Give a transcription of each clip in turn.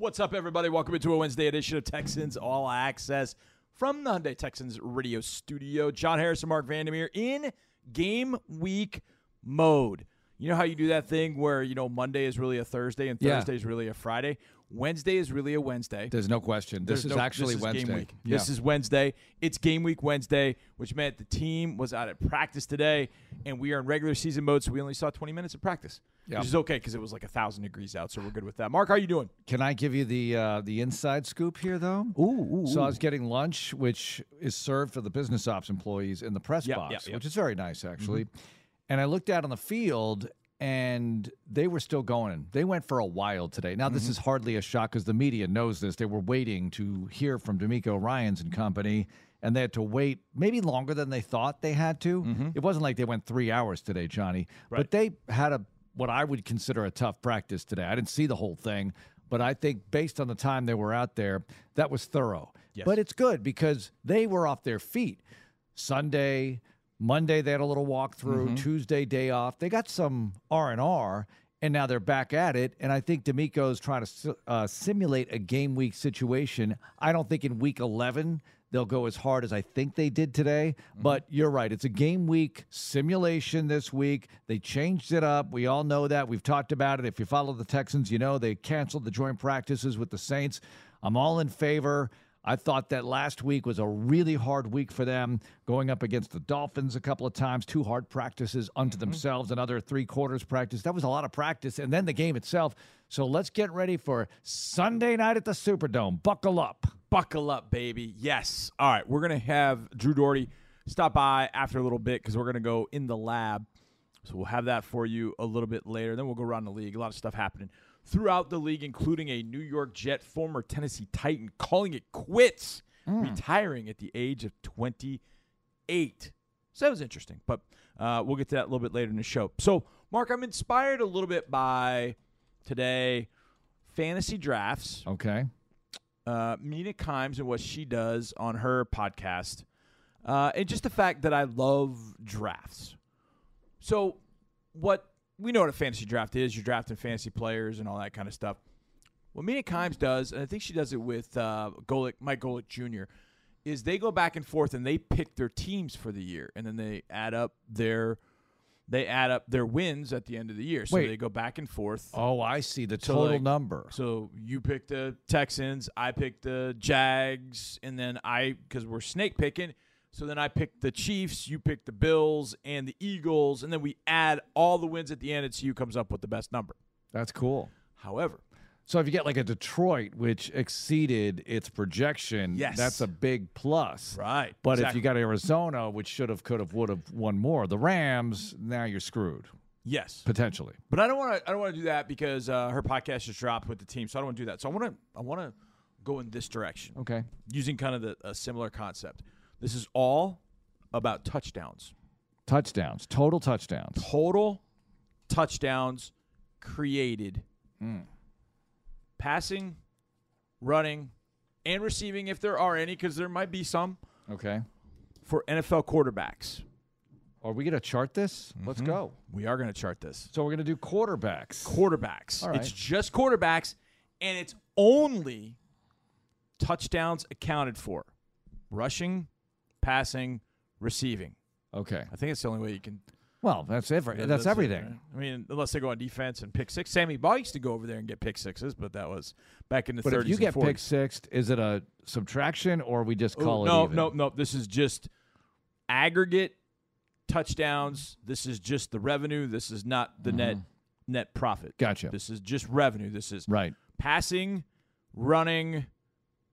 What's up, everybody? Welcome into a Wednesday edition of Texans All Access from the Hyundai Texans radio studio. John Harris and Marc Vandermeer in game week mode. You know how you do that thing where, you know, Monday is really a Thursday and Yeah. Thursday is really a Friday? Wednesday is really a Wednesday. There's no question. This There's is no- actually this is Wednesday. Game week. Yeah. This is Wednesday. It's game week Wednesday, which meant the team was out at practice today, and we are in regular season mode, so we only saw 20 minutes of practice, Yeah. which is okay because it was like a thousand degrees out, so we're good with that. Mark, how are you doing? Can I give you the uh, the inside scoop here, though? Ooh, So I was getting lunch, which is served for the business ops employees in the press Yep, box, yep, yep. which is very nice, actually. And I looked out on the field, and they were still going. They went for a while today. Now, this mm-hmm. is hardly a shock because the media knows this. They were waiting to hear from DeMeco Ryans and company, and they had to wait maybe longer than they thought they had to. Mm-hmm. It wasn't like they went three hours today, Johnny, but they had a what I would consider a tough practice today. I didn't see the whole thing, but I think based on the time they were out there, that was thorough. Yes. But it's good because they were off their feet. Sunday, Monday they had a little walkthrough. Tuesday day off. They got some R and R, and now they're back at it. And I think DeMeco's trying to uh, simulate a game week situation. I don't think in week eleven they'll go as hard as I think they did today. But you're right; it's a game week simulation this week. They changed it up. We all know that. We've talked about it. If you follow the Texans, you know they canceled the joint practices with the Saints. I'm all in favor. I thought that last week was a really hard week for them, going up against the Dolphins a couple of times, two hard practices unto mm-hmm. themselves, another three quarters practice. That was a lot of practice, and then the game itself. So let's get ready for Sunday night at the Superdome. Buckle up. Buckle up, baby. Yes. All right. We're going to have Drew Doherty stop by after a little bit because we're going to go in the lab. So we'll have that for you a little bit later. Then we'll go around the league. A lot of stuff happening throughout the league, including a New York Jet, former Tennessee Titan, calling it quits, retiring at the age of 28. So that was interesting. But uh, we'll get to that a little bit later in the show. So, Mark, I'm inspired a little bit by today fantasy drafts Okay. uh, Mina Kimes and what she does on her podcast, uh, and just the fact that I love drafts. So, what we know what a fantasy draft is, you're drafting fantasy players and all that kind of stuff. What Mina Kimes does, and I think she does it with uh, Golic, Mike Golic Jr., is they go back and forth and they pick their teams for the year, and then they add up their they add up their wins at the end of the year. So Wait. they go back and forth. Oh, I see the total like, number. So you pick the Texans, I pick the Jags, and then I because we're snake picking. So then I picked the Chiefs, you picked the Bills and the Eagles, and then we add all the wins at the end, and see who comes up with the best number. That's cool. However, So if you get like a Detroit, which exceeded its projection, Yes. that's a big plus. right, But if you got Arizona, which should have, could have, would have won more, the Rams, now you're screwed yes, potentially. but I don't want to. I don't want to do that because uh, her podcast just dropped with the team, so I don't want to do that. So I want to. I want to go in this direction. Okay. using kind of the, a similar concept. This is all about touchdowns. Touchdowns, total touchdowns. total touchdowns created Mm. passing running and receiving if there are any because there might be some Okay. for nfl quarterbacks Are we going to chart this? Mm-hmm. Let's go. we are going to chart this So we're going to do quarterbacks. quarterbacks All it's just quarterbacks and it's only touchdowns accounted for rushing passing receiving Okay. i think it's the only way you can Well, that's every, Yeah, that's it, everything. right? I mean, unless they go on defense and pick six. Sammy Baugh used to go over there and get pick sixes, but that was back in the But 30s if you get 40s. pick six, is it a subtraction or we just Ooh, call no, it even? no, no. This is just aggregate touchdowns. This is just the revenue. This is not the net net profit. Mm-hmm. Gotcha. This is just revenue. This is Right. passing, running,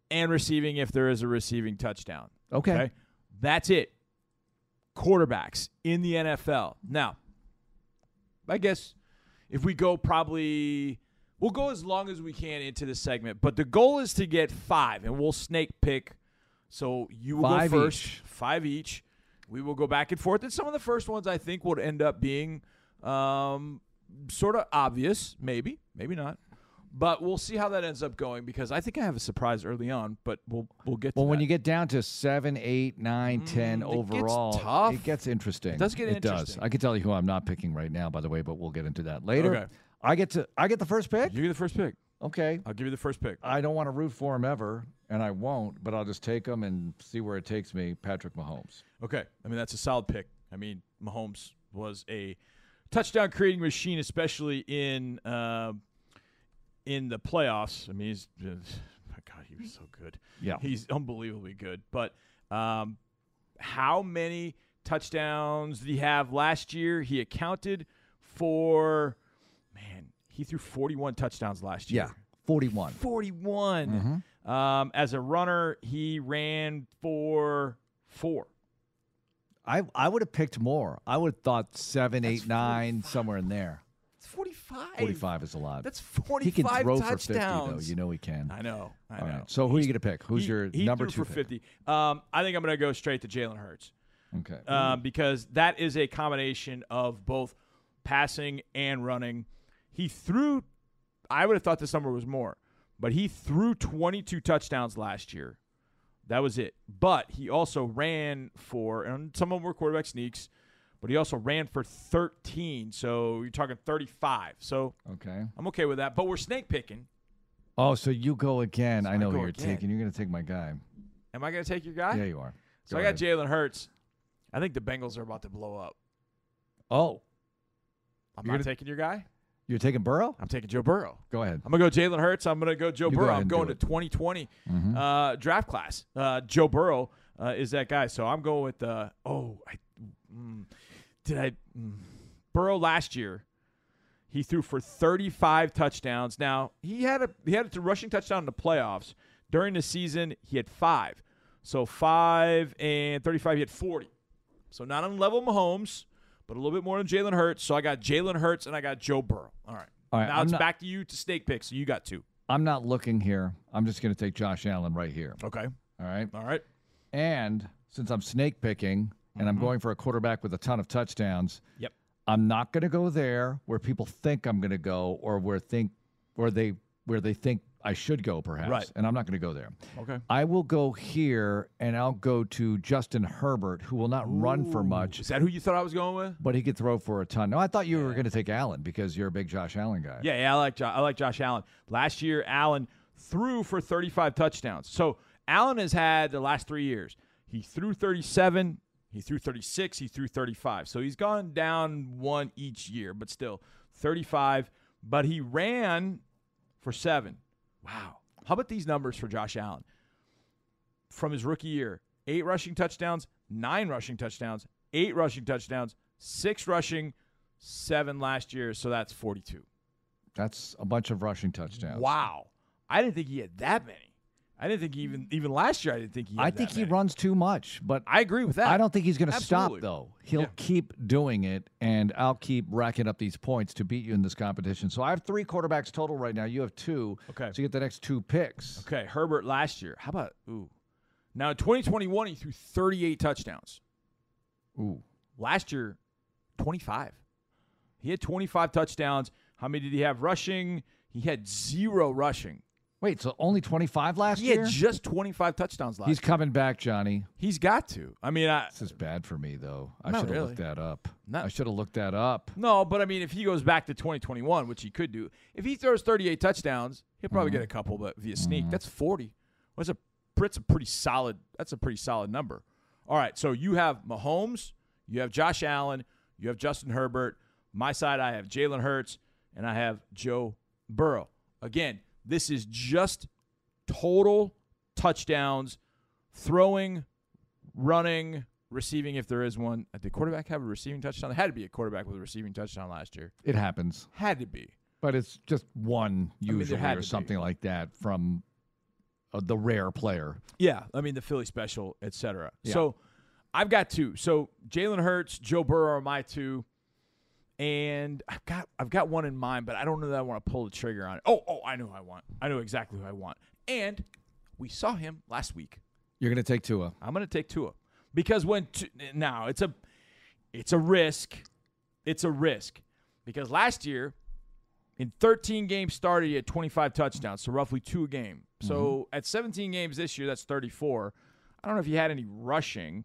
and receiving if there is a receiving touchdown. Okay. Okay. That's it. Quarterbacks in the NFL. Now, I guess if we go probably we'll go as long as we can into this segment, but the goal is to get 5 and we'll snake pick so you will Five go first, each. 5 each. We will go back and forth and some of the first ones I think would end up being um, sort of obvious, maybe, maybe not. But we'll see how that ends up going because I think I have a surprise early on, but we'll we'll get to Well, when you get down to seven, eight, nine, ten Mm, it gets overall, tough. it gets interesting. It does get It does. I can tell you who I'm not picking right now, by the way, but we'll get into that later. Okay. I get to I get the first pick. You get the first pick. Okay. I'll give you the first pick. I don't want to root for him ever, and I won't, but I'll just take him and see where it takes me. Patrick Mahomes. Okay. I mean, that's a solid pick. I mean, Mahomes was a touchdown creating machine, especially in uh, in the playoffs. I mean, he's uh, my God, he was so good. Yeah. he's unbelievably good. But um, how many touchdowns did he have last year? He accounted for man. He threw 41 touchdowns last year. Yeah. 41. 41. Um, as a runner, he ran for four. I, I would have picked more. I would have thought seven, eight, nine, somewhere in there. It's 45. 45 is a lot. That's he 45 can throw touchdowns. for 50, though. You know he can. I know. I All know. right. So who are you going to pick? Who's He- your he number threw two for pick? 50? Um, I think I'm going to go straight to Jalen Hurts Okay. um, because that is a combination of both passing and running. He threw, I would have thought this number was more, but he threw 22 touchdowns last year. That was it. But he also ran for, and some of them were quarterback sneaks, but he also ran for 13. So you're talking 35. So okay. I'm okay with that. But we're snake picking. Oh, so you go again. So I I know go who you're again. taking. You're going to take my guy. Am I going to take your guy? Yeah, you are. so Go I got. Jalen Hurts. I think the Bengals are about to blow up. Oh, I'm You're not gonna- taking your guy. you're taking Burrow? I'm taking Joe Burrow. Go ahead. I'm gonna go Jalen Hurts. I'm gonna go Joe You Burrow. ahead I'm going to it. Mm-hmm. 2020 uh, draft class. Uh, Joe Burrow uh, is that guy. So I'm going with. Uh, oh, I, mm, did I? Burrow last year, he threw for 35 touchdowns. Now he had a he had a rushing touchdown in the playoffs. During the season, he had five. So five and 35, he had 40. So not on level of Mahomes, but a little bit more than Jalen Hurts. So I got Jalen Hurts and I got Joe Burrow. All right. All right, now I'm it's not- back to you to snake pick. So you got two. I'm not looking here. I'm just going to take Josh Allen right here. Okay. All right. All right. And since I'm snake picking and I'm mm-hmm. going for a quarterback with a ton of touchdowns, Yep. I'm not going to go there where people think I'm going to go or where think where they where they think I should go perhaps. Right. And I'm not going to go there. Okay. I will go here and I'll go to Justin Herbert who will not run for much, Is that who you thought I was going with? but he could throw for a ton. No, I thought you were going to take Allen because you're a big Josh Allen guy. Yeah, yeah, I like jo- I like Josh Allen. Last year, Allen threw for 35 touchdowns. So Allen has had the last three years. He threw 37, he threw 36, he threw 35. So he's gone down one each year, but still 35. But he ran for seven. Wow. How about these numbers for Josh Allen? From his rookie year, eight rushing touchdowns, nine rushing touchdowns, eight rushing touchdowns, six rushing, seven last year. So that's 42. That's a bunch of rushing touchdowns. Wow. I didn't think he had that many. I didn't think he even even last year I didn't think he I think he many. runs too much, but I agree with that. I don't think he's going to stop though. He'll Yeah. keep doing it, and I'll keep racking up these points to beat you in this competition. So I have three quarterbacks total right now. You have two. Okay. So you get the next two picks. Okay, Herbert last year. How about ooh. Now in 2021 he threw 38 touchdowns. Ooh. Last year 25. He had 25 touchdowns. How many did he have rushing? He had zero rushing. Wait, so only twenty five last year? He year? had just 25 touchdowns last year. He's year. coming back, Johnny. He's got to. I mean, I, This is bad for me though. I should have really. looked that up. Not- I should have looked that up. No, but I mean, if he goes back to 2021, which he could do, if he throws 38 touchdowns, he'll probably Mm-hmm. get a couple, but via sneak, that's 40. That's a that's a pretty solid. That's a pretty solid number. All right, so you have Mahomes, you have Josh Allen, you have Justin Herbert. My side, I have Jalen Hurts, and I have Joe Burrow. Again, this is just total touchdowns, throwing, running, receiving if there is one. Did quarterback have a receiving touchdown? There had to be a quarterback with a receiving touchdown last year. It happens, Had to be. but it's just one mean, usually had or to be. something like that from uh, the rare player. Yeah, I mean the Philly special, etc. Yeah. So I've got two. So Jalen Hurts, Joe Burrow are my two, and I've got I've got one in mind, but I don't know that I want to pull the trigger on it. Oh, oh, I know who I want. I know exactly who I want. And we saw him last week. You're going to take Tua. I'm going to take Tua because when t- now it's a it's a risk. It's a risk because last year in 13 games started he had 25 touchdowns, so roughly two a game. So mm-hmm. at 17 games this year, that's 34. I don't know if he had any rushing.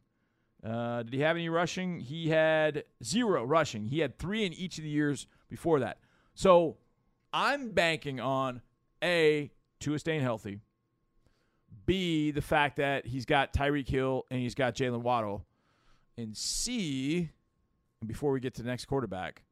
Uh, did he have any rushing? He had zero rushing. He had three in each of the years before that. So I'm banking on A, Tua staying healthy. B, the fact that he's got Tyreek Hill and he's got Jalen Waddle. And C, and before we get to the next quarterback,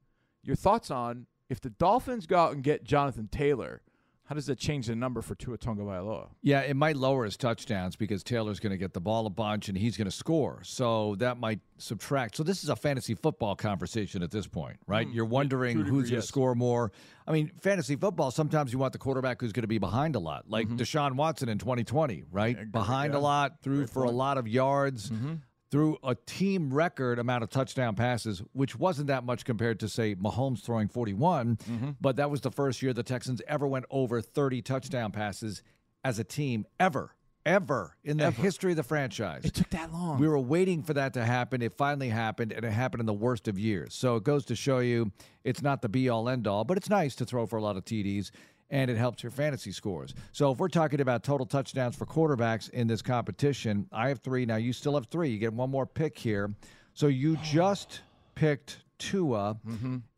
your thoughts on if the Dolphins go out and get Jonathan Taylor, how does that change the number for Tua Tagovailoa? Yeah, it might lower his touchdowns because Taylor's going to get the ball a bunch and he's going to score. So that might subtract. So this is a fantasy football conversation at this point, right? Hmm. You're wondering who's going yes. to score more. I mean, fantasy football, sometimes you want the quarterback who's going to be behind a lot, like mm-hmm. Deshaun Watson in 2020, right? behind a yeah. lot, threw for a lot of yards. Mm-hmm. Threw a team record amount of touchdown passes, which wasn't that much compared to, say, Mahomes throwing 41. Mm-hmm. But that was the first year the Texans ever went over 30 touchdown passes as a team, ever, ever in the history of the franchise. It took that long. We were waiting for that to happen. It finally happened, and it happened in the worst of years. So it goes to show you it's not the be all end all, but it's nice to throw for a lot of TDs, and it helps your fantasy scores. So if we're talking about total touchdowns for quarterbacks in this competition, I have three. Now you still have three. You get one more pick here. So you just picked Tua,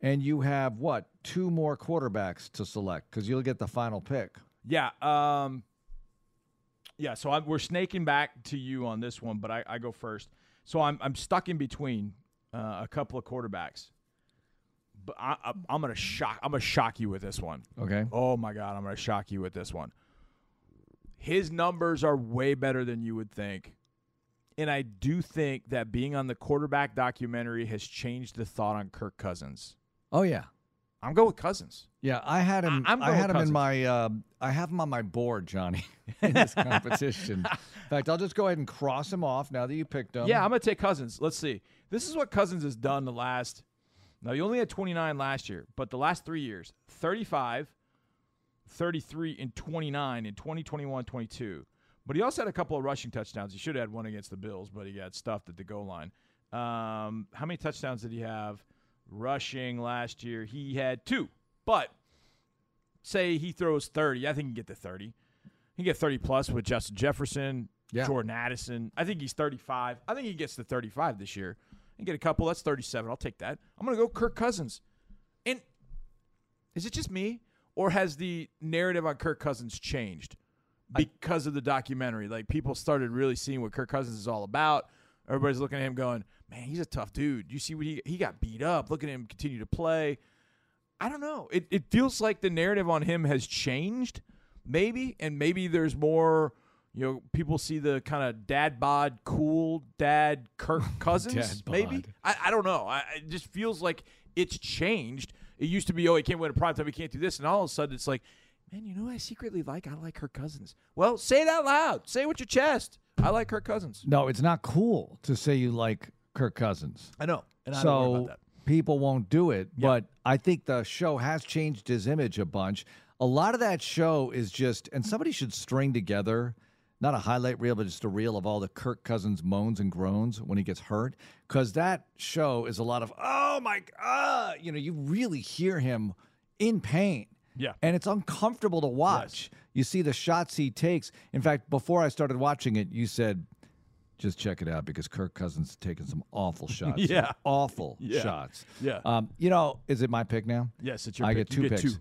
and you have what? Two more quarterbacks to select because you'll get the final pick. Yeah. Um, yeah. So I'm, we're snaking back to you on this one, but I, I go first. So I'm I'm stuck in between uh, a couple of quarterbacks, but I, I, I'm gonna shock I'm gonna shock you with this one. Okay. Oh my god, I'm gonna shock you with this one. His numbers are way better than you would think. And I do think that being on the quarterback documentary has changed the thought on Kirk Cousins. Oh yeah. I'm going with Cousins. Yeah, I had him. I- I, had him Cousins. in my. Uh, I have him on my board, Johnny, in this competition. in fact, I'll just go ahead and cross him off now that you picked him. Yeah, I'm going to take Cousins. Let's see. This is what Cousins has done the last. Now, he only had 29 last year, but the last three years 35, 33, and 29 in 2021 22. But he also had a couple of rushing touchdowns. He should have had one against the Bills, but he got stuffed at the goal line. Um, how many touchdowns did he have rushing last year? He had two. But say he throws 30. I think he can get to 30. He can get 30 plus with Justin Jefferson, Yeah. Jordan Addison. I think he's 35. I think he gets to 35 this year. And get a couple. That's 37. I'll take that. I'm going to go Kirk Cousins. And is it just me? Or has the narrative on Kirk Cousins changed because of the documentary? Like people started really seeing what Kirk Cousins is all about. Everybody's looking at him going, man, he's a tough dude. You see what he he got beat up. Look at him continue to play. I don't know. It it feels like the narrative on him has changed, maybe, and maybe there's more. You know, people see the kind of dad bod, cool dad Kirk Cousins. Dad maybe. I, I don't know. I, it just feels like it's changed. It used to be, oh, he can't win a prime time, he can't do this, and all of a sudden it's like, man, you know what I secretly like? I like Kirk Cousins. Well, say it out loud. Say it with your chest. I like Kirk Cousins. No, it's not cool to say you like Kirk Cousins. I know, and I so about that. people won't do it. But I think the show has changed his image a bunch. A lot of that show is just, and somebody should string together not a highlight reel, but just a reel of all the Kirk Cousins moans and groans when he gets hurt, because that show is a lot of oh my god, you know, you really hear him in pain. Yeah. And it's uncomfortable to watch. You see the shots he takes. In fact, before I started watching it, you said, just check it out because Kirk Cousins is taking some awful shots. Yeah. Awful Yeah. shots. Yeah. Um, you know, is it my pick now? Yes, it's your pick. I pick. get You two get picks two.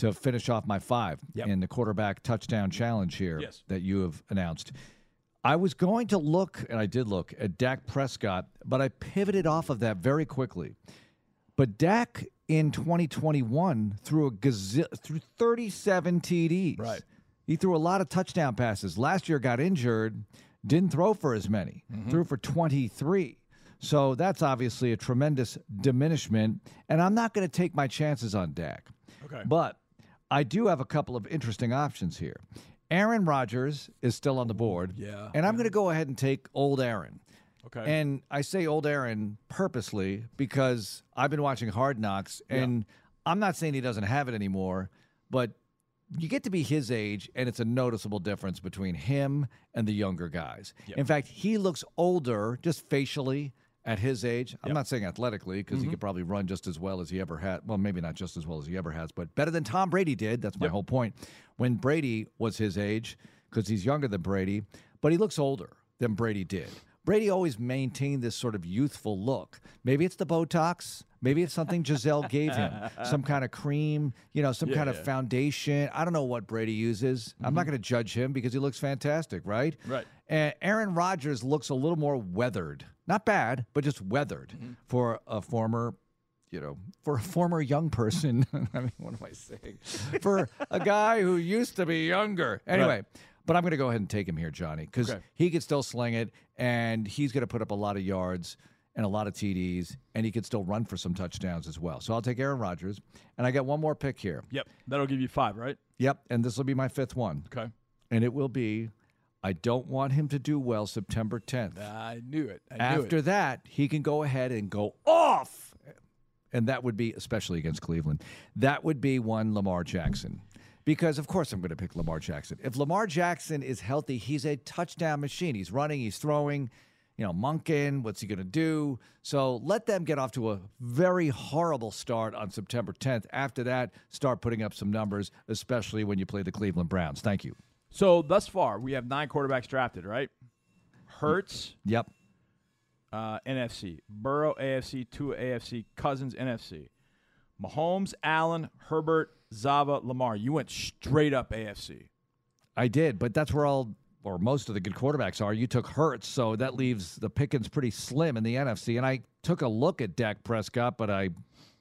To finish off my five Yep. in the quarterback touchdown challenge here Yes. that you have announced. I was going to look, and I did look at Dak Prescott, but I pivoted off of that very quickly. But Dak in 2021 threw a gazil- threw 37 TDs. Right. He threw a lot of touchdown passes. Last year got injured, didn't throw for as many. Mm-hmm. Threw for 23. So that's obviously a tremendous diminishment. And I'm not going to take my chances on Dak. Okay. But I do have a couple of interesting options here. Aaron Rodgers is still on the board. Yeah. And I'm going to go ahead and take old Aaron. Okay. And I say old Aaron purposely because I've been watching Hard Knocks, and I'm not saying he doesn't have it anymore, but you get to be his age, and it's a noticeable difference between him and the younger guys. In fact, he looks older just facially at his age. I'm not saying athletically because he mm-hmm. could probably run just as well as he ever had. Well, maybe not just as well as he ever has, but better than Tom Brady did. That's my whole point. When Brady was his age, because he's younger than Brady, but he looks older than Brady did. Brady always maintained this sort of youthful look. Maybe it's the Botox, Maybe it's something Giselle gave him, some kind of cream, you know, some Yeah, kind of yeah. foundation. I don't know what Brady uses. I'm not mm-hmm. going to judge him because he looks fantastic, right? Right. And Aaron Rodgers looks a little more weathered. Not bad, but just weathered mm-hmm. for a former, you know, for a former young person. I mean, what am I saying? For a guy who used to be younger. Anyway, but I'm going to go ahead and take him here, Johnny, because Okay. he could still sling it and he's going to put up a lot of yards and a lot of TDs, and he could still run for some touchdowns as well. So I'll take Aaron Rodgers, and I got one more pick here. Yep. That'll give you five, right? Yep, and this will be my fifth one, Okay. and it will be. I don't want him to do well September 10th. I knew it. I knew After it. that, he can go ahead and go off. And that would be, especially against Cleveland, that would be one Lamar Jackson. Because, of course, I'm going to pick Lamar Jackson. If Lamar Jackson is healthy, he's a touchdown machine. He's running, he's throwing, you know, Monken, what's he going to do? So let them get off to a very horrible start on September 10th. After that, start putting up some numbers, especially when you play the Cleveland Browns. Thank you. So thus far, we have nine quarterbacks drafted, right? Hurts, Yep. uh, NFC. Burrow, AFC. Two AFC. Cousins, NFC. Mahomes, Allen, Herbert, Zava, Lamar. You went straight up AFC. I did, but that's where all or most of the good quarterbacks are. You took Hurts, so that leaves the pickings pretty slim in the NFC. And I took a look at Dak Prescott, but I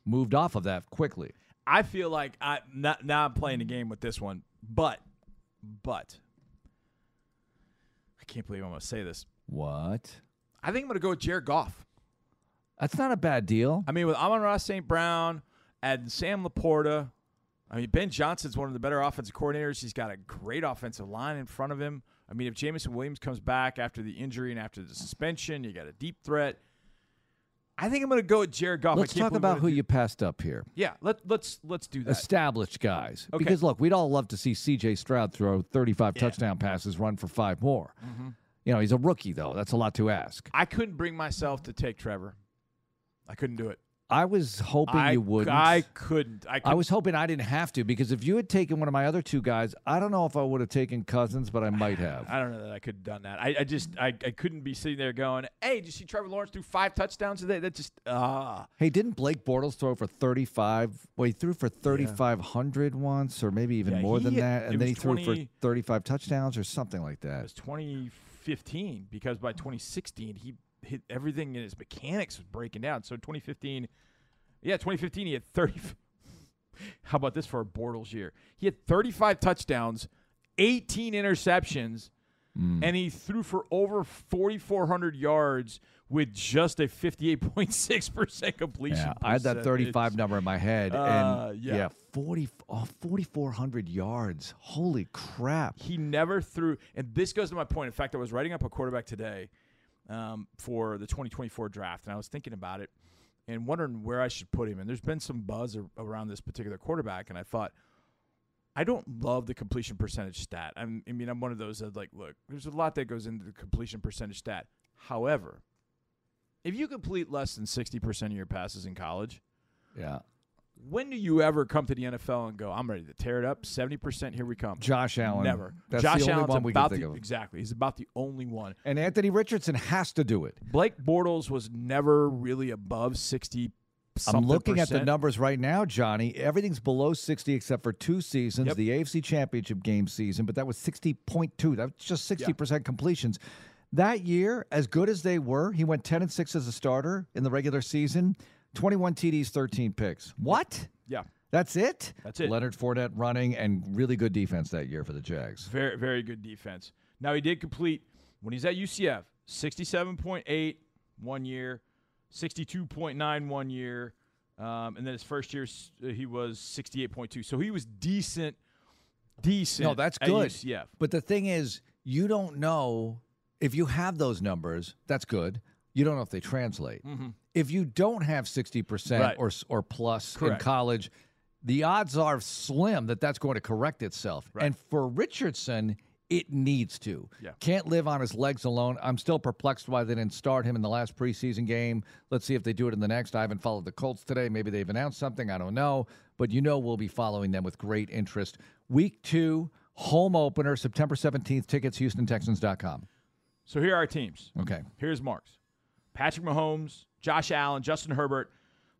moved off of that quickly. I feel like I now, now I'm playing the game with this one, but but I can't believe I'm going to say this. What? I think I'm going to go with Jared Goff. That's not a bad deal. I mean, with Amon-Ra St. Brown and Sam LaPorta, I mean, Ben Johnson's one of the better offensive coordinators. He's got a great offensive line in front of him. I mean, if Jameson Williams comes back after the injury and after the suspension, you got a deep threat. I think I'm going to go with Jared Goff. Let's talk about who it- you passed up here. Yeah, let, let's let's do that. Established guys. Okay. Because look, we'd all love to see CJ Stroud throw 35 Yeah. Mm-hmm. touchdown passes, run for five more. You know, he's a rookie, though. That's a lot to ask. I couldn't bring myself to take Trevor. I couldn't do it. I was hoping I, you wouldn't. I couldn't. I, I couldn't. was hoping I didn't have to because if you had taken one of my other two guys, I don't know if I would have taken Cousins, but I might have. I don't know that I could have done that. I, I just I, I couldn't be sitting there going, "Hey, did you see Trevor Lawrence do five touchdowns today?" That just ah. Hey, didn't Blake Bortles throw for 35? Well, he threw for 3,500 once, or maybe even Yeah, more he than that. And then he was threw for 35 touchdowns or something like that. It was 2015 because by 2016 he hit everything in his mechanics was breaking down. So 2015, yeah, 2015 he had 30. How about this for a Bortles year? He had 35 touchdowns, 18 interceptions, Hmm. and he threw for over 4,400 yards with just a 58.6% completion. Yeah, I had that 35 number in my head. Uh, and yeah. 40, oh, 4,400 yards. Holy crap. He never threw, and this goes to my point. In fact, I was writing up a quarterback today um, for the 2024 draft, and I was thinking about it and wondering where I should put him. And there's been some buzz ar- around this particular quarterback, and I thought, I don't love the completion percentage stat. I'm, I mean, I'm one of those that like, look, there's a lot that goes into the completion percentage stat. However, if you complete less than 60% of your passes in college, Yeah. When do you ever come to the NFL and go, I'm ready to tear it up? 70%, here we come. Josh Allen. Never. That's Josh the only Allen's one we can think the, of. exactly. He's about the only one. And Anthony Richardson has to do it. Blake Bortles was never really above sixty. I'm looking at the numbers right now, Johnny. Everything's below 60 except for two seasons, Yep. the AFC Championship game season, but that was 60.2. That's just 60% completions. That year, as good as they were, he went 10 and 6 as a starter in the regular season, 21 TDs, 13 picks. What? Yeah, That's it? That's it. Leonard Fournette running and really good defense that year for the Jags. very very good defense. Now he did complete when he's at UCF 67.8 one year, 62.9 one year, um, and then his first year uh, he was sixty-eight point two. So he was decent, decent. No, that's at good. UCF. But the thing is, you don't know if you have those numbers, that's good. You don't know if they translate. If you don't have 60% Mm-hmm. Right. or or plus Correct. in college, the odds are slim that that's going to correct itself. Right. And for Richardson, it needs to. Yeah. Can't live on his legs alone. I'm still perplexed why they didn't start him in the last preseason game. Let's see if they do it in the next. I haven't followed the Colts today. Maybe they've announced something. I don't know. But you know we'll be following them with great interest. Week two, home opener, September 17th. Tickets, HoustonTexans.com. So here are our teams. Okay. Here's Mark's: Patrick Mahomes, Josh Allen, Justin Herbert,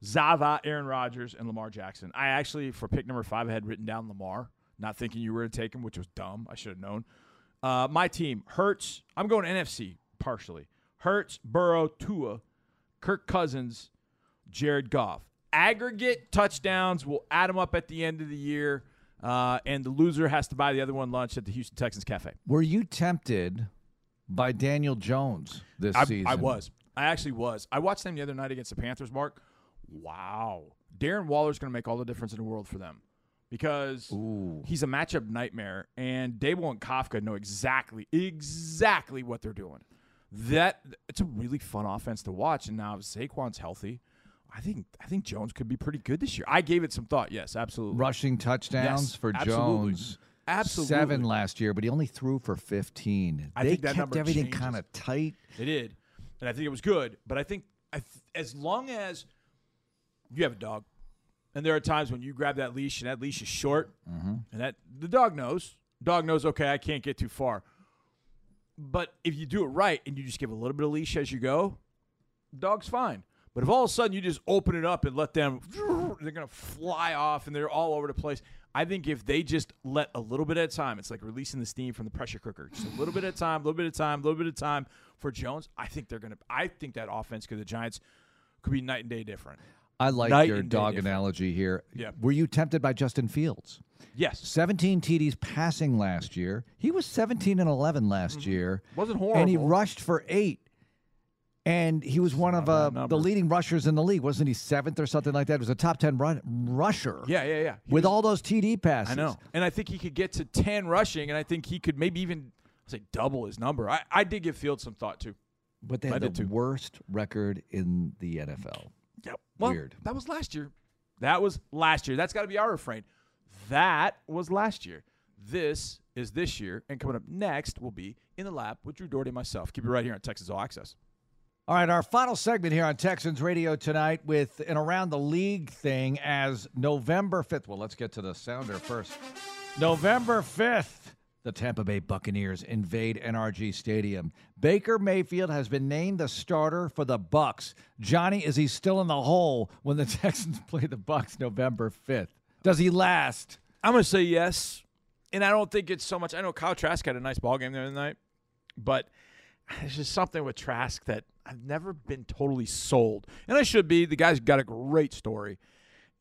Zava, Aaron Rodgers, and Lamar Jackson. I actually, for pick number five, I had written down Lamar, not thinking you were going to take him, which was dumb. I should have known. Uh, my team, Hurts. I'm going NFC partially. Hurts, Burrow, Tua, Kirk Cousins, Jared Goff. Aggregate touchdowns. We'll add them up at the end of the year. Uh, and the loser has to buy the other one lunch at the Houston Texans Cafe. Were you tempted by Daniel Jones this I, season? I was. I actually was. I watched them the other night against the Panthers, Mark. Wow. Darren Waller's going to make all the difference in the world for them because Ooh. he's a matchup nightmare, and Daboll and Kafka know exactly, exactly what they're doing. That it's a really fun offense to watch, and now if Saquon's healthy, I think I think Jones could be pretty good this year. I gave it some thought. Yes, absolutely. Rushing touchdowns Yes, for absolutely. Jones. Absolutely. Seven last year, but he only threw for 15. I they think that kept everything kind of tight. They did, and I think it was good. But I think I th- as long as you have a dog, and there are times when you grab that leash and that leash is short, mm-hmm. and that the dog knows. Dog knows. Okay, I can't get too far. But if you do it right and you just give a little bit of leash as you go, dog's fine. But if all of a sudden you just open it up and let them, they're gonna fly off and they're all over the place. I think if they just let a little bit at a time, it's like releasing the steam from the pressure cooker. Just a little bit at a time, a little bit at a time, a little bit at a time for Jones. I think they're gonna. I think that offense because the Giants could be night and day different. I like Night your dog analogy here. Yeah. Were you tempted by Justin Fields? Yes, 17 TDs passing last year. He was 17 and 11 last mm-hmm. year. wasn't horrible. And he rushed for eight. And he was one of uh, the leading rushers in the league. Wasn't he seventh or something like that? It was a top 10 run- rusher yeah, yeah, yeah. He with was- all those TD passes. I know, and I think he could get to ten rushing, and I think he could maybe even say double his number. I, I did give Fields some thought too. But they had the worst record in the NFL. Yep. Well, Weird. That was last year. That was last year. That's got to be our refrain. That was last year. This is this year. And coming up next will be In the Lab with Drew Doherty and myself. Keep it right here on Texans All Access. All right, our final segment here on Texans Radio tonight with an around the league thing as November 5th. Well, let's get to the sounder first. November 5th, the Tampa Bay Buccaneers invade NRG Stadium. Baker Mayfield has been named the starter for the Bucs. Johnny, is he still in the hole when the Texans play the Bucs November 5th? Does he last? I'm going to say yes. And I don't think it's so much. I know Kyle Trask had a nice ball game the other night, but there's just something with Trask that I've never been totally sold. And I should be. The guy's got a great story.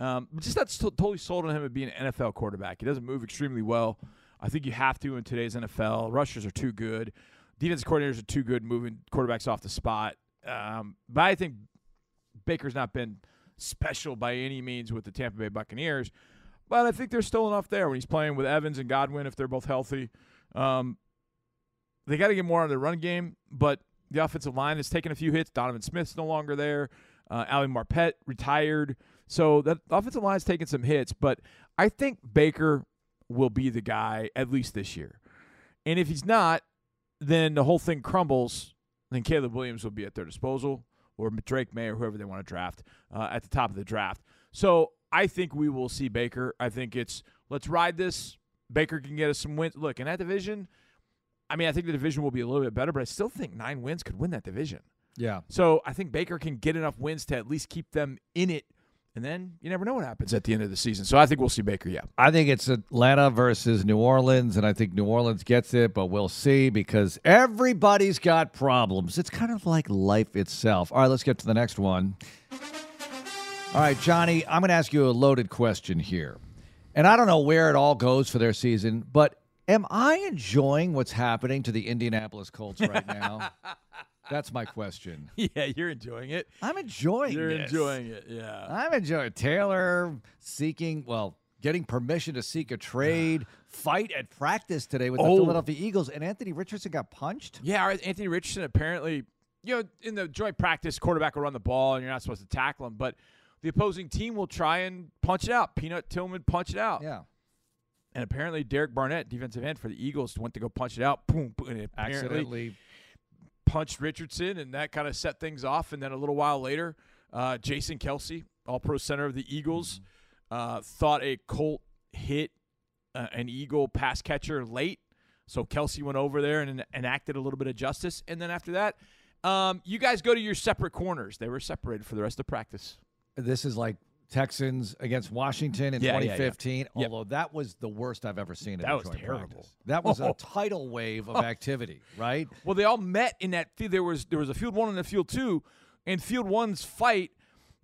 Um, but just not totally sold on him as being an NFL quarterback. He doesn't move extremely well. I think you have to in today's NFL. Rushers are too good. Defense coordinators are too good moving quarterbacks off the spot. Um, but I think Baker's not been special by any means with the Tampa Bay Buccaneers. But I think there's still enough there when he's playing with Evans and Godwin if they're both healthy. Um, they got to get more on the run game, but the offensive line has taken a few hits. Donovan Smith's no longer there. Uh, Ali Marpet retired. So that offensive line's taken some hits, but I think Baker will be the guy at least this year. And if he's not, then the whole thing crumbles. Then Caleb Williams will be at their disposal, or Drake Maye, or whoever they want to draft uh, at the top of the draft. So I think we will see Baker. I think it's let's ride this. Baker can get us some wins. Look in that division. I mean, I think the division will be a little bit better, but I still think nine wins could win that division. Yeah. So I think Baker can get enough wins to at least keep them in it. And then you never know what happens at the end of the season. So I think we'll see Baker, yeah. I think it's Atlanta versus New Orleans, and I think New Orleans gets it, but we'll see because everybody's got problems. It's kind of like life itself. All right, let's get to the next one. All right, Johnny, I'm going to ask you a loaded question here. And I don't know where it all goes for their season, but am I enjoying what's happening to the Indianapolis Colts right now? That's my question. Yeah, you're enjoying it. I'm enjoying it. You're this. enjoying it, yeah. I'm enjoying Taylor seeking, well, getting permission to seek a trade, fight at practice today with the Oh. Philadelphia Eagles, and Anthony Richardson got punched. Yeah, Anthony Richardson apparently, you know, in the joint practice, quarterback will run the ball and you're not supposed to tackle him, but the opposing team will try and punch it out. Peanut Tillman punch it out. Yeah, And apparently Derek Barnett, defensive end for the Eagles, went to go punch it out. Boom, boom and it accidentally. punched Richardson, and that kind of set things off. And then a little while later, uh, Jason Kelce, All Pro center of the Eagles, uh, thought a Colt hit uh, an Eagle pass catcher late. So Kelce went over there and enacted a little bit of justice. And then after that, um, you guys go to your separate corners. They were separated for the rest of practice. this is like Texans against Washington in Yeah, yeah, yeah. 2015. Yep. Although that was the worst I've ever seen. That was terrible. practice. That was Oh. a tidal wave of activity, right? Well, they all met in that. Field. There was there was a field one and a field two, and field one's fight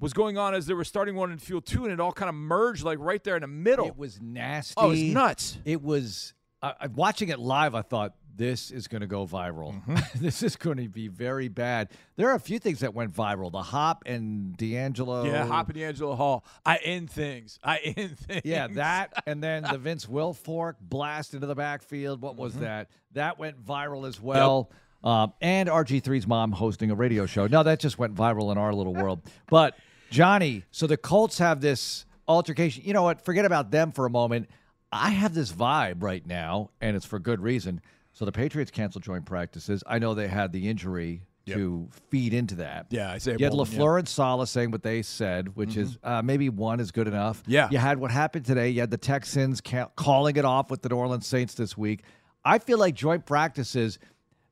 was going on as they were starting one in field two, and it all kind of merged like right there in the middle. It was nasty. oh, it was nuts. It was. I I- watching it live. I thought this is going to go viral. Mm-hmm. this is going to be very bad. There are a few things that went viral. The Hop and D'Angelo. Yeah, Hop and D'Angelo Hall. I end things. I end things. Yeah, that and then the Vince Wilfork blast into the backfield. What Mm-hmm. was that? That went viral as well. Um, and RG3's mom hosting a radio show. No, that just went viral in our little world. But Johnny, so the Colts have this altercation. You know what? Forget about them for a moment. I have this vibe right now, and it's for good reason. So the Patriots canceled joint practices. I know they had the injury to feed into that. Yeah, I say You had Bolden, yeah. LaFleur and Salah saying what they said, which is uh, maybe one is good enough. Yeah. You had what happened today. You had the Texans ca- calling it off with the New Orleans Saints this week. I feel like joint practices,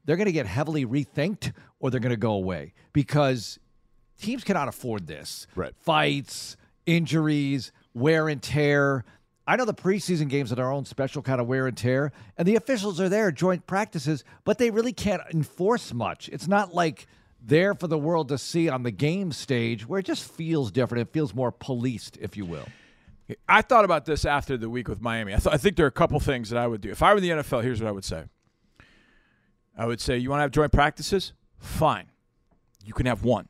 they're going to get heavily rethinked or they're going to go away because teams cannot afford this. Right. Fights, injuries, wear and tear. I know the preseason games are their own special kind of wear and tear, and the officials are there, joint practices, but they really can't enforce much. It's not like there for the world to see on the game stage where it just feels different. It feels more policed, if you will. I thought about this after the week with Miami. I, th- I think there are a couple things that I would do. If I were in the NFL, here's what I would say. I would say, you want to have joint practices? Fine. You can have one.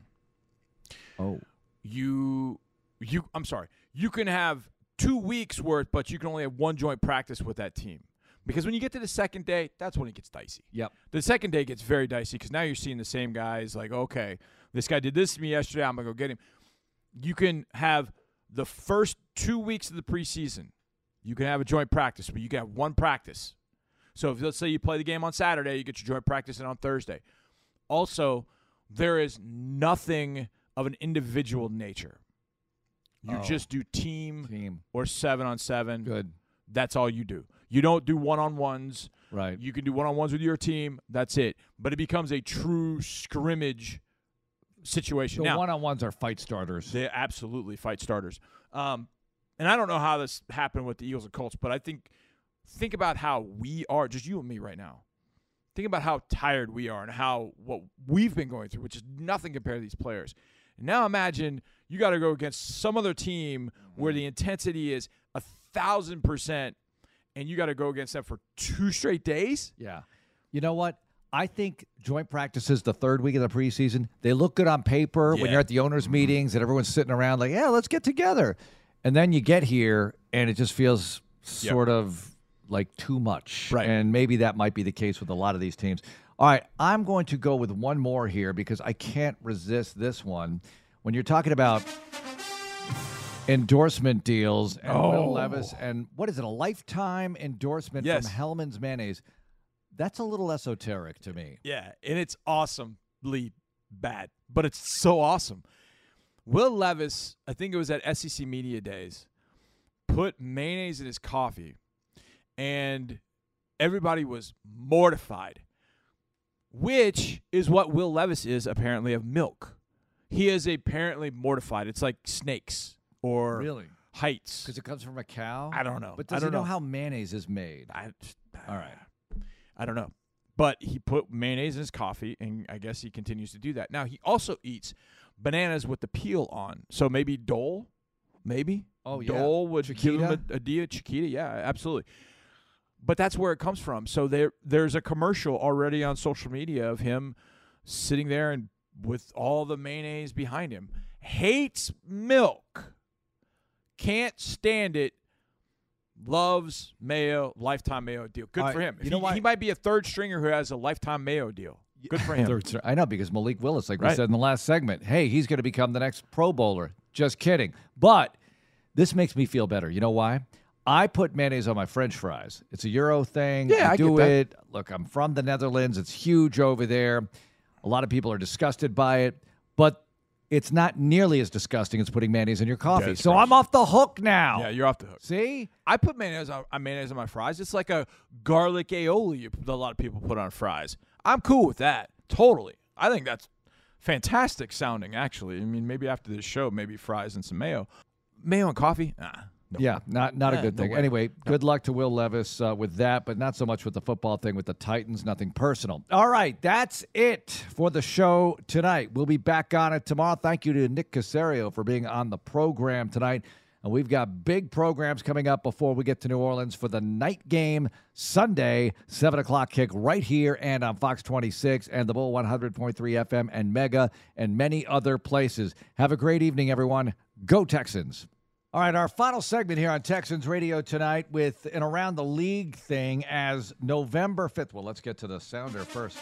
Oh. You, you. I'm sorry. You can have two weeks worth, but you can only have one joint practice with that team. Because when you get to the second day, that's when it gets dicey. Yep. The second day gets very dicey because now you're seeing the same guys. Like, okay, this guy did this to me yesterday. I'm gonna go get him. You can have the first two weeks of the preseason. You can have a joint practice, but you can have one practice. So if let's say you play the game on Saturday, you get your joint practice in on Thursday. Also, there is nothing of an individual nature. You Oh. just do team Team. or seven on seven. Good. That's all you do. You don't do one on ones. Right. You can do one on ones with your team. That's it. But it becomes a true scrimmage situation. The now, one on ones are fight starters. they absolutely fight starters. Um, and I don't know how this happened with the Eagles and Colts, but I think think about how we are, just you and me right now. Think about how tired we are and how what we've been going through, which is nothing compared to these players. Now imagine you got to go against some other team where mm-hmm. the intensity is a thousand percent, and you got to go against them for two straight days. Yeah. You know what? I think joint practices the third week of the preseason, they look good on paper when you're at the owners' mm-hmm. meetings and everyone's sitting around like, yeah, let's get together. And then you get here and it just feels sort of like too much. Right. And maybe that might be the case with a lot of these teams. All right. I'm going to go with one more here because I can't resist this one. When you're talking about endorsement deals and Oh. Will Levis and what is it, a lifetime endorsement Yes. from Hellmann's Mayonnaise? That's a little esoteric to me. Yeah, and it's awesomely bad, but it's so awesome. Will Levis, I think it was at SEC Media Days, put mayonnaise in his coffee, and everybody was mortified, which is what Will Levis is apparently of milk. He is apparently mortified. It's like snakes or Really? heights. Because it comes from a cow? I don't know. But I does he don't know, know. how mayonnaise is made? I, All right. I don't know. But he put mayonnaise in his coffee, and I guess he continues to do that. Now, he also eats bananas with the peel on. So maybe Dole, maybe? Oh, yeah. Dole would give him Chiquita? a, a dia Chiquita. Yeah, absolutely. But that's where it comes from. So there, there's a commercial already on social media of him sitting there and with all the mayonnaise behind him. Hates milk. Can't stand it. Loves mayo, lifetime mayo deal. Good for him. you know he, why- he might be a third stringer who has a lifetime mayo deal. Good for him. Third- I know because Malik Willis, like we said in the last segment, hey, he's going to become the next Pro Bowler. Just kidding. But this makes me feel better. You know why? I put mayonnaise on my French fries. It's a Euro thing. Yeah, I do get that. it. Look, I'm from the Netherlands. It's huge over there. A lot of people are disgusted by it, but it's not nearly as disgusting as putting mayonnaise in your coffee. it's so gross. I'm off the hook now. Yeah, you're off the hook. See? I put mayonnaise on, on mayonnaise on my fries. It's like a garlic aioli you, a lot of people put on fries. I'm cool with that. Totally. I think that's fantastic sounding. Actually, I mean, maybe after this show, maybe fries and some mayo, mayo and coffee. Nah, no. Yeah, not not a Eh, good thing. way. anyway, good luck to Will Levis uh, with that, but not so much with the football thing with the Titans. Nothing personal. All right, that's it for the show tonight. We'll be back on it tomorrow. Thank you to Nick Caserio for being on the program tonight. And we've got big programs coming up before we get to New Orleans for the night game Sunday, 7 o'clock kick right here and on Fox 26 and the Bull 100.3 FM and Mega and many other places. Have a great evening, everyone. Go Texans. All right, our final segment here on Texans Radio tonight with an around the league thing as November 5th. Well, let's get to the sounder first.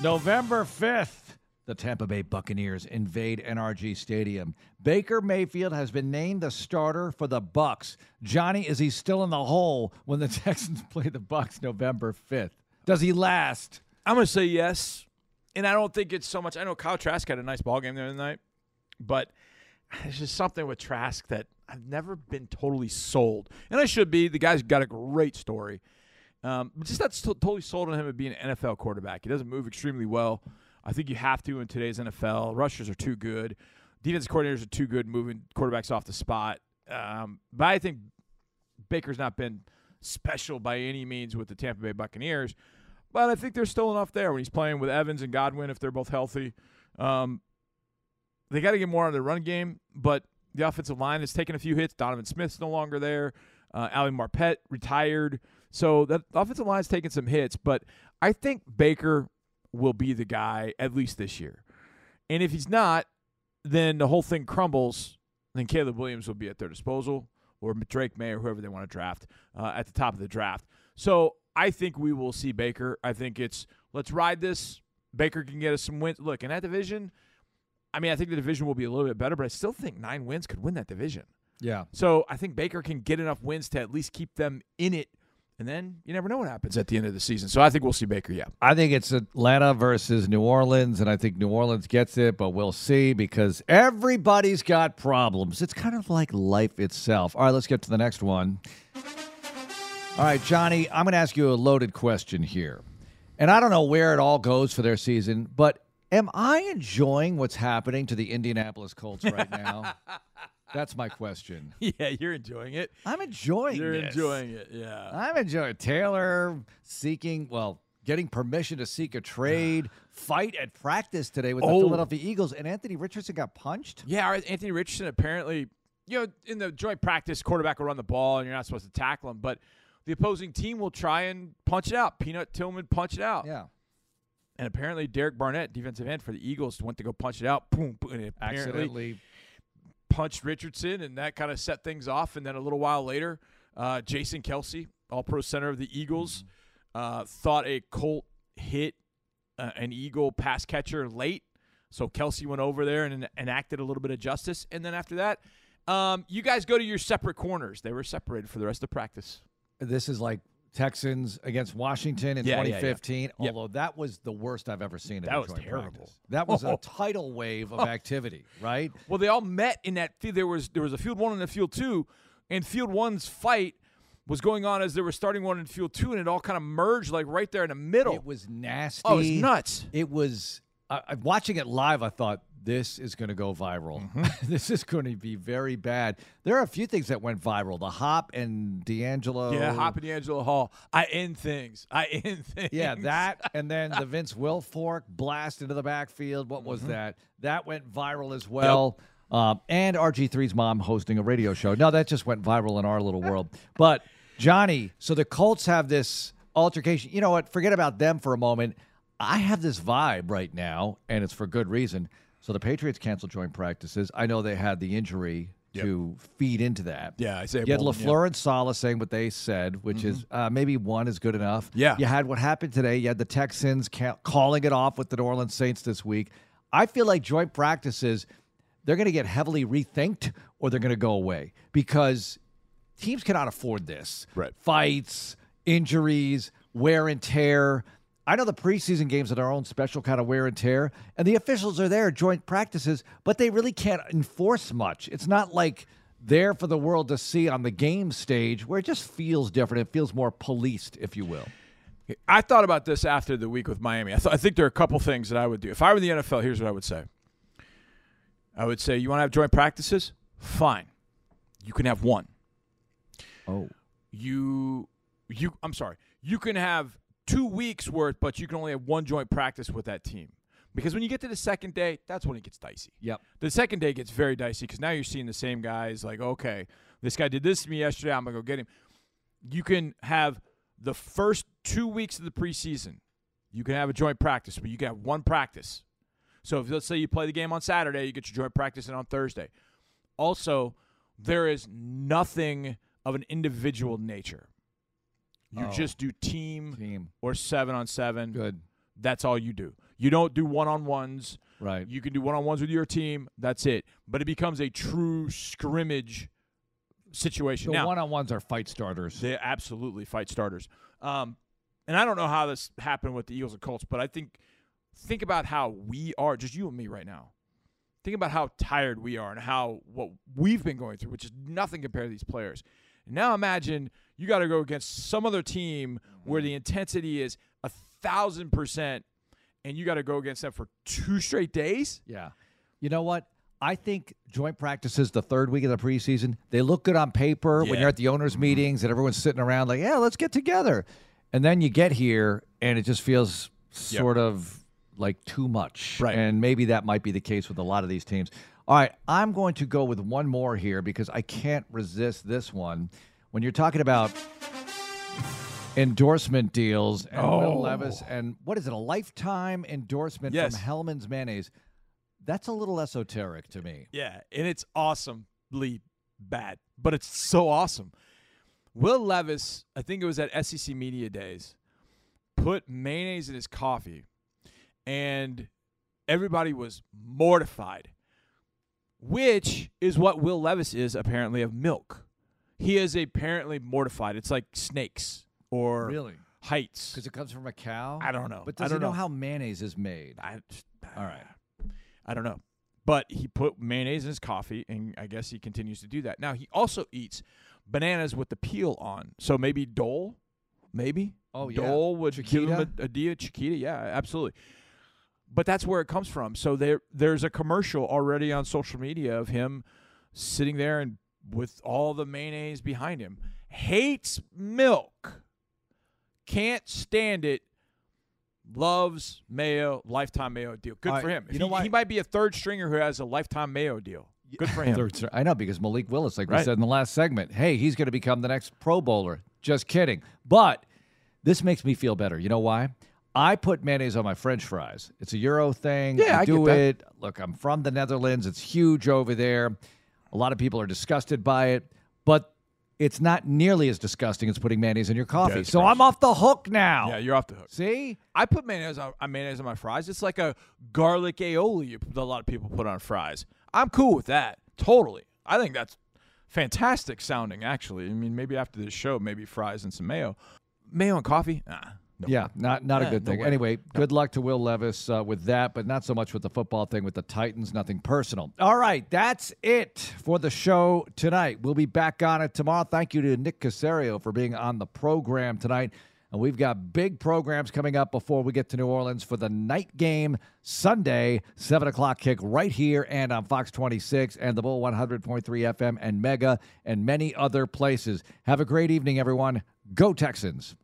November 5th, the Tampa Bay Buccaneers invade NRG Stadium. Baker Mayfield has been named the starter for the Bucs. Johnny, is he still in the hole when the Texans play the Bucs November 5th? Does he last? I'm going to say yes. And I don't think it's so much. I know Kyle Trask had a nice ball game the other night, but there's just something with Trask that I've never been totally sold. And I should be. The guy's got a great story. Um, just not totally sold on him as being an NFL quarterback. He doesn't move extremely well. I think you have to in today's NFL. Rushers are too good. Defensive coordinators are too good moving quarterbacks off the spot. Um, but I think Baker's not been special by any means with the Tampa Bay Buccaneers. But I think there's still enough there when he's playing with Evans and Godwin if they're both healthy. Um, they got to get more of the run game, but the offensive line has taken a few hits. Donovan Smith's no longer there. Uh, Ali Marpet retired. So that offensive line's taken some hits, but I think Baker will be the guy at least this year. And if he's not, then the whole thing crumbles. Then Caleb Williams will be at their disposal, or Drake Maye, or whoever they want to draft uh, at the top of the draft. So I think we will see Baker. I think it's let's ride this. Baker can get us some wins. Look, in that division, I mean, I think the division will be a little bit better, but I still think nine wins could win that division. Yeah. So I think Baker can get enough wins to at least keep them in it. And then you never know what happens at the end of the season. So I think we'll see Baker, yeah. I think it's Atlanta versus New Orleans, and I think New Orleans gets it, but we'll see because everybody's got problems. It's kind of like life itself. All right, let's get to the next one. All right, Johnny, I'm going to ask you a loaded question here. And I don't know where it all goes for their season, but am I enjoying what's happening to the Indianapolis Colts right now? That's my question. Yeah, you're enjoying it. I'm enjoying it. You're this. enjoying it, yeah. I'm enjoying Taylor seeking, well, getting permission to seek a trade, fight at practice today with the Oh. Philadelphia Eagles, and Anthony Richardson got punched. Yeah, all right, Anthony Richardson apparently, you know, in the joint practice, quarterback will run the ball and you're not supposed to tackle him, but the opposing team will try and punch it out. Peanut Tillman punch it out. Yeah, And apparently Derek Barnett, defensive end for the Eagles, went to go punch it out. Boom, boom and it apparently accidentally. punched Richardson, and that kind of set things off. And then a little while later, uh, Jason Kelce, All Pro center of the Eagles, uh, thought a Colt hit uh, an Eagle pass catcher late. So Kelce went over there and enacted a little bit of justice. And then after that, um, you guys go to your separate corners. They were separated for the rest of practice. This is like Texans against Washington in Yeah, yeah, yeah. 2015. Yep. Although that was the worst I've ever seen. That was terrible. practice. That was a tidal wave of oh. activity, right? Well, they all met in that. field. There was there was a field one and a field two, and field one's fight was going on as they were starting one in field two, and it all kind of merged like right there in the middle. It was nasty. oh, it's nuts. It was I I- watching it live. I thought this is going to go viral. Mm-hmm. this is going to be very bad. There are a few things that went viral. The Hop and D'Angelo. Yeah, Hop and D'Angelo Hall. I end things. I end things. Yeah, that and then the Vince Wilfork blast into the backfield. What Mm-hmm. was that? That went viral as well. Um, and RG3's mom hosting a radio show. No, that just went viral in our little world. But Johnny, so the Colts have this altercation. You know what? Forget about them for a moment. I have this vibe right now, and it's for good reason. So the Patriots canceled joint practices. I know they had the injury to feed into that. Yeah, I say You had Bolden, yeah. LaFleur and Saleh saying what they said, which is uh, maybe one is good enough. Mm-hmm. Yeah. You had what happened today. You had the Texans ca- calling it off with the New Orleans Saints this week. I feel like joint practices, they're going to get heavily rethinked or they're going to go away because teams cannot afford this. Right. Fights, injuries, wear and tear. I know the preseason games are their own special kind of wear and tear, and the officials are there, joint practices, but they really can't enforce much. It's not like there for the world to see on the game stage where it just feels different. It feels more policed, if you will. I thought about this after the week with Miami. I, th- I think there are a couple things that I would do. If I were the NFL, here's what I would say. I would say you want to have joint practices? Fine. You can have one. Oh. You you I'm sorry. You can have 2 weeks worth, but you can only have one joint practice with that team. Because when you get to the second day, that's when it gets dicey. Yep. The second day gets very dicey because now you're seeing the same guys like, okay, this guy did this to me yesterday. I'm going to go get him. You can have the first two weeks of the preseason, you can have a joint practice, but you can have one practice. So if let's say you play the game on Saturday, you get your joint practice in on Thursday. Also, there is nothing of an individual nature. You Oh. just do team Team. or seven on seven. Good. That's all you do. You don't do one on ones. Right. You can do one on ones with your team. That's it. But it becomes a true scrimmage situation. The one on ones are fight starters. they absolutely fight starters. Um, and I don't know how this happened with the Eagles and Colts, but I think think about how we are, just you and me right now. Think about how tired we are and how what we've been going through, which is nothing compared to these players. Now imagine you got to go against some other team where the intensity is a thousand percent, and you got to go against them for two straight days. Yeah. You know what? I think joint practices the third week of the preseason, they look good on paper when you're at the owners' meetings and everyone's sitting around like, yeah, let's get together. And then you get here and it just feels sort of like too much. Right. And maybe that might be the case with a lot of these teams. All right. I'm going to go with one more here because I can't resist this one. When you're talking about endorsement deals and Oh. Will Levis and what is it, a lifetime endorsement Yes. from Hellmann's Mayonnaise? That's a little esoteric to me. Yeah, and it's awesomely bad, but it's so awesome. Will Levis, I think it was at SEC Media Days, put mayonnaise in his coffee, and everybody was mortified, which is what Will Levis is apparently of milk. He is apparently mortified. It's like snakes or Really? heights. Because it comes from a cow? I don't know. But I does he don't know know. how mayonnaise is made? I, All right. I don't know. But he put mayonnaise in his coffee, and I guess he continues to do that. Now, he also eats bananas with the peel on. So maybe Dole, maybe? Oh, yeah. Dole would give him Chiquita? a, a dia Chiquita. Yeah, absolutely. But that's where it comes from. So there, there's a commercial already on social media of him sitting there and with all the mayonnaise behind him. Hates milk. Can't stand it. Loves mayo, lifetime mayo deal. Good for him. you If know he, what? he might be a third stringer who has a lifetime mayo deal. Good for him. Third I know because Malik Willis, like we Right. said in the last segment, hey, he's going to become the next Pro Bowler. Just kidding. But this makes me feel better. You know why? I put mayonnaise on my French fries. It's a Euro thing. Yeah, I do get that. it. Look, I'm from the Netherlands. It's huge over there. A lot of people are disgusted by it, but it's not nearly as disgusting as putting mayonnaise in your coffee. it's so gross. I'm off the hook now. Yeah, you're off the hook. See? I put mayonnaise on, on mayonnaise on my fries. It's like a garlic aioli a lot of people put on fries. I'm cool with that. Totally. I think that's fantastic sounding, actually. I mean, maybe after this show, maybe fries and some mayo. Mayo and coffee? Nah. No. Yeah, not not a good no thing. way. Anyway, good luck to Will Levis uh, with that, but not so much with the football thing with the Titans. Nothing personal. All right, that's it for the show tonight. We'll be back on it tomorrow. Thank you to Nick Caserio for being on the program tonight. And we've got big programs coming up before we get to New Orleans for the night game Sunday, 7 o'clock kick right here and on Fox 26 and the Bull 100.3 FM and Mega and many other places. Have a great evening, everyone. Go Texans.